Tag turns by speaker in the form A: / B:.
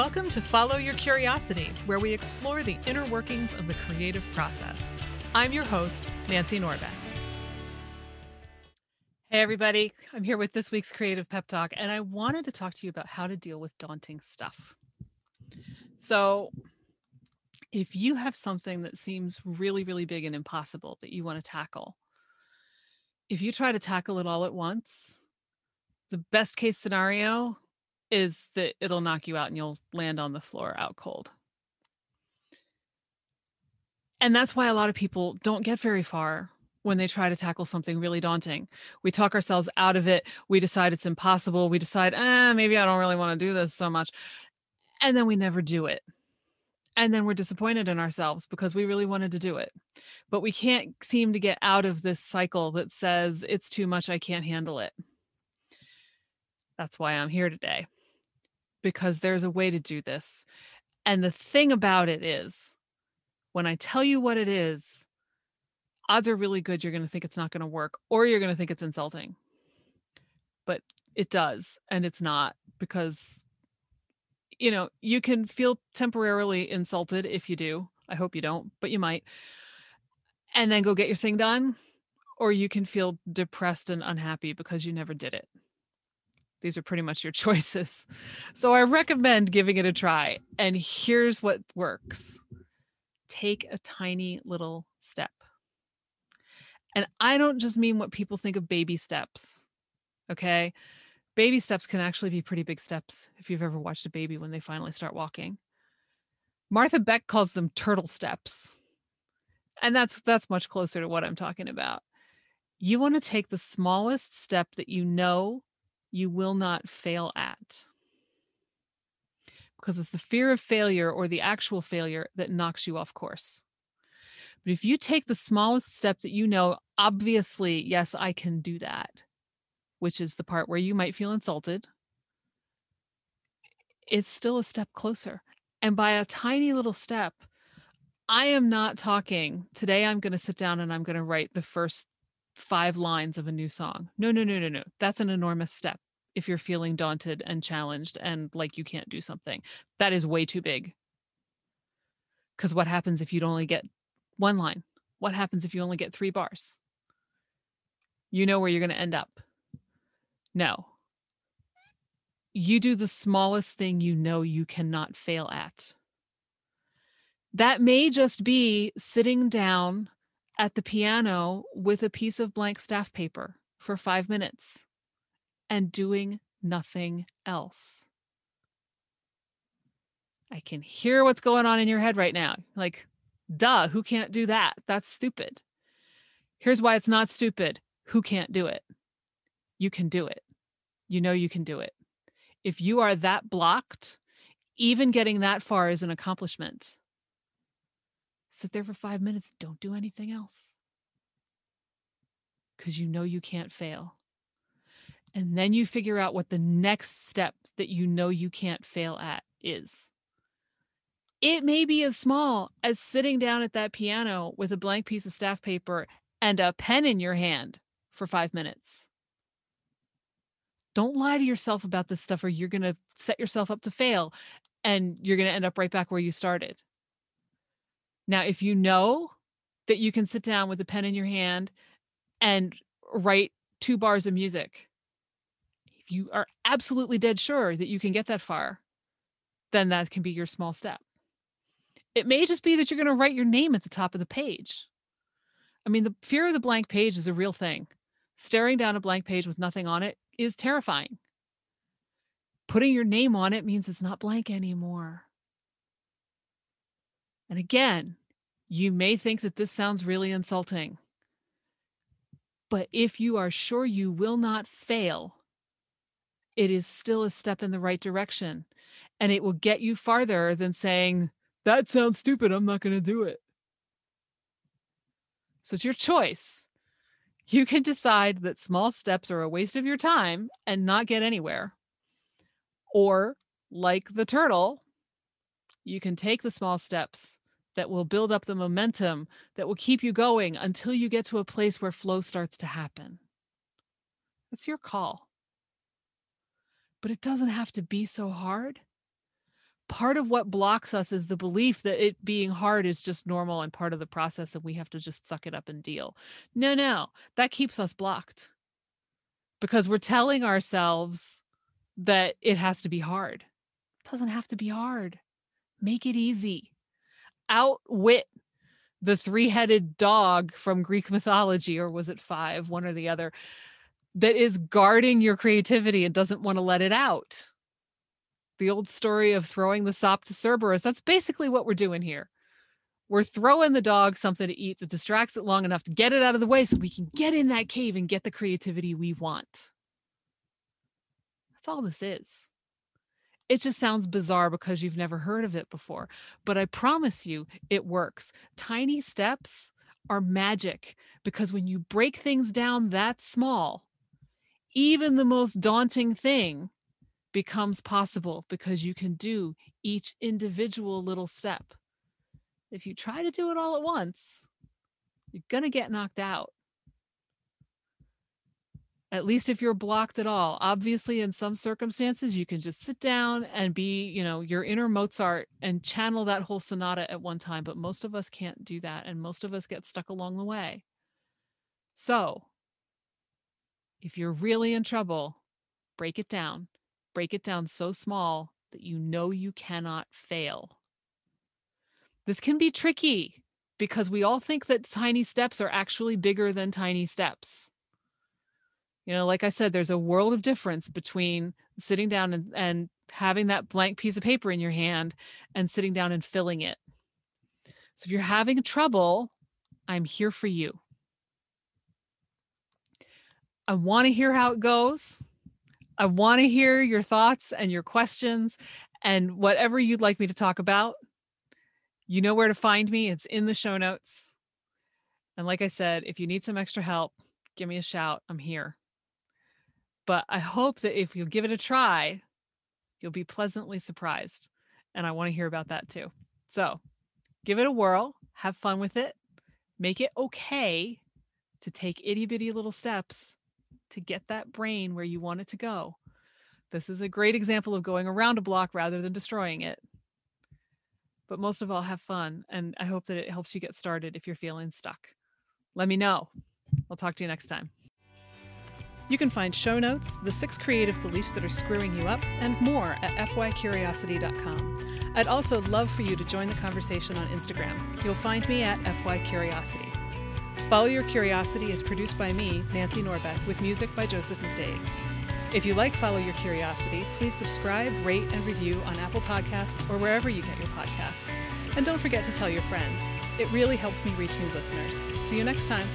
A: Welcome to Follow Your Curiosity, where we explore the inner workings of the creative process. I'm your host, Nancy Norbeck. Hey, everybody. I'm here with this week's Creative Pep Talk, and I wanted to talk to you about how to deal with daunting stuff. So, if you have something that seems really, really big and impossible that you want to tackle, if you try to tackle it all at once, the best case scenario is that it'll knock you out and you'll land on the floor out cold. And that's why a lot of people don't get very far when they try to tackle something really daunting. We talk ourselves out of it. We decide it's impossible. We decide, eh, maybe I don't really want to do this so much. And then we never do it. And then we're disappointed in ourselves because we really wanted to do it. But we can't seem to get out of this cycle that says it's too much, I can't handle it. That's why I'm here today because there's a way to do this. And the thing about it is, when I tell you what it is, odds are really good you're going to think it's not going to work or you're going to think it's insulting. But it does, and it's not because, you know, you can feel temporarily insulted if you do. I hope you don't, but you might. And then go get your thing done. Or you can feel depressed and unhappy because you never did it. These are pretty much your choices. So I recommend giving it a try. And here's what works take a tiny little step. And I don't just mean what people think of baby steps. Okay. Baby steps can actually be pretty big steps if you've ever watched a baby when they finally start walking. Martha Beck calls them turtle steps. And that's that's much closer to what I'm talking about. You want to take the smallest step that you know you will not fail at. Because it's the fear of failure or the actual failure that knocks you off course. But if you take the smallest step that you know, obviously, yes, I can do that, which is the part where you might feel insulted, it's still a step closer. And by a tiny little step, I am not talking today. I'm going to sit down and I'm going to write the first five lines of a new song. No, no, no, no, no. That's an enormous step if you're feeling daunted and challenged and like you can't do something. That is way too big. Because what happens if you only get one line? What happens if you only get three bars? You know where you're going to end up. No. You do the smallest thing you know you cannot fail at. That may just be sitting down at the piano with a piece of blank staff paper for five minutes and doing nothing else. I can hear what's going on in your head right now. Like, duh, who can't do that? That's stupid. Here's why it's not stupid. Who can't do it? You can do it. You know you can do it. If you are that blocked, even getting that far is an accomplishment. Sit there for five minutes, don't do anything else. Because you know you can't fail. And then you figure out what the next step that you know you can't fail at is. It may be as small as sitting down at that piano with a blank piece of staff paper and a pen in your hand for five minutes. Don't lie to yourself about this stuff, or you're going to set yourself up to fail and you're going to end up right back where you started. Now, if you know that you can sit down with a pen in your hand and write two bars of music, if you are absolutely dead sure that you can get that far, then that can be your small step. It may just be that you're going to write your name at the top of the page. I mean, the fear of the blank page is a real thing. Staring down a blank page with nothing on it is terrifying. Putting your name on it means it's not blank anymore. And again, you may think that this sounds really insulting. But if you are sure you will not fail, it is still a step in the right direction. And it will get you farther than saying, That sounds stupid. I'm not going to do it. So it's your choice. You can decide that small steps are a waste of your time and not get anywhere. Or, like the turtle, you can take the small steps that will build up the momentum that will keep you going until you get to a place where flow starts to happen. It's your call. But it doesn't have to be so hard. part of what blocks us is the belief that it being hard is just normal and part of the process and we have to just suck it up and deal. No, no, that keeps us blocked because we're telling ourselves that it has to be hard. It doesn't have to be hard. Make it easy. Outwit the three headed dog from Greek mythology, or was it five, one or the other, that is guarding your creativity and doesn't want to let it out. The old story of throwing the sop to Cerberus, that's basically what we're doing here. We're throwing the dog something to eat that distracts it long enough to get it out of the way so we can get in that cave and get the creativity we want. That's all this is. It just sounds bizarre because you've never heard of it before. But I promise you, it works. Tiny steps are magic because when you break things down that small, even the most daunting thing becomes possible because you can do each individual little step. If you try to do it all at once, you're going to get knocked out at least if you're blocked at all. Obviously in some circumstances you can just sit down and be you know your inner mozart and channel that whole sonata at one time but most of us can't do that and most of us get stuck along the way. So if you're really in trouble break it down. Break it down so small that you know you cannot fail. This can be tricky because we all think that tiny steps are actually bigger than tiny steps you know like i said there's a world of difference between sitting down and, and having that blank piece of paper in your hand and sitting down and filling it. So if you're having trouble i'm here for you. I want to hear how it goes. I want to hear your thoughts and your questions and whatever you'd like me to talk about. You know where to find me it's in the show notes. And like i said if you need some extra help give me a shout i'm here but I hope that if you give it a try, you'll be pleasantly surprised. And I want to hear about that too. So give it a whirl, have fun with it, make it okay to take itty bitty little steps to get that brain where you want it to go. This is a great example of going around a block rather than destroying it. But most of all, have fun. And I hope that it helps you get started if you're feeling stuck. Let me know. I'll talk to you next time. You can find show notes, the six creative beliefs that are screwing you up, and more at fycuriosity.com. I'd also love for you to join the conversation on Instagram. You'll find me at fycuriosity. Follow Your Curiosity is produced by me, Nancy Norbeck, with music by Joseph McDade. If you like Follow Your Curiosity, please subscribe, rate, and review on Apple Podcasts or wherever you get your podcasts. And don't forget to tell your friends. It really helps me reach new listeners. See you next time.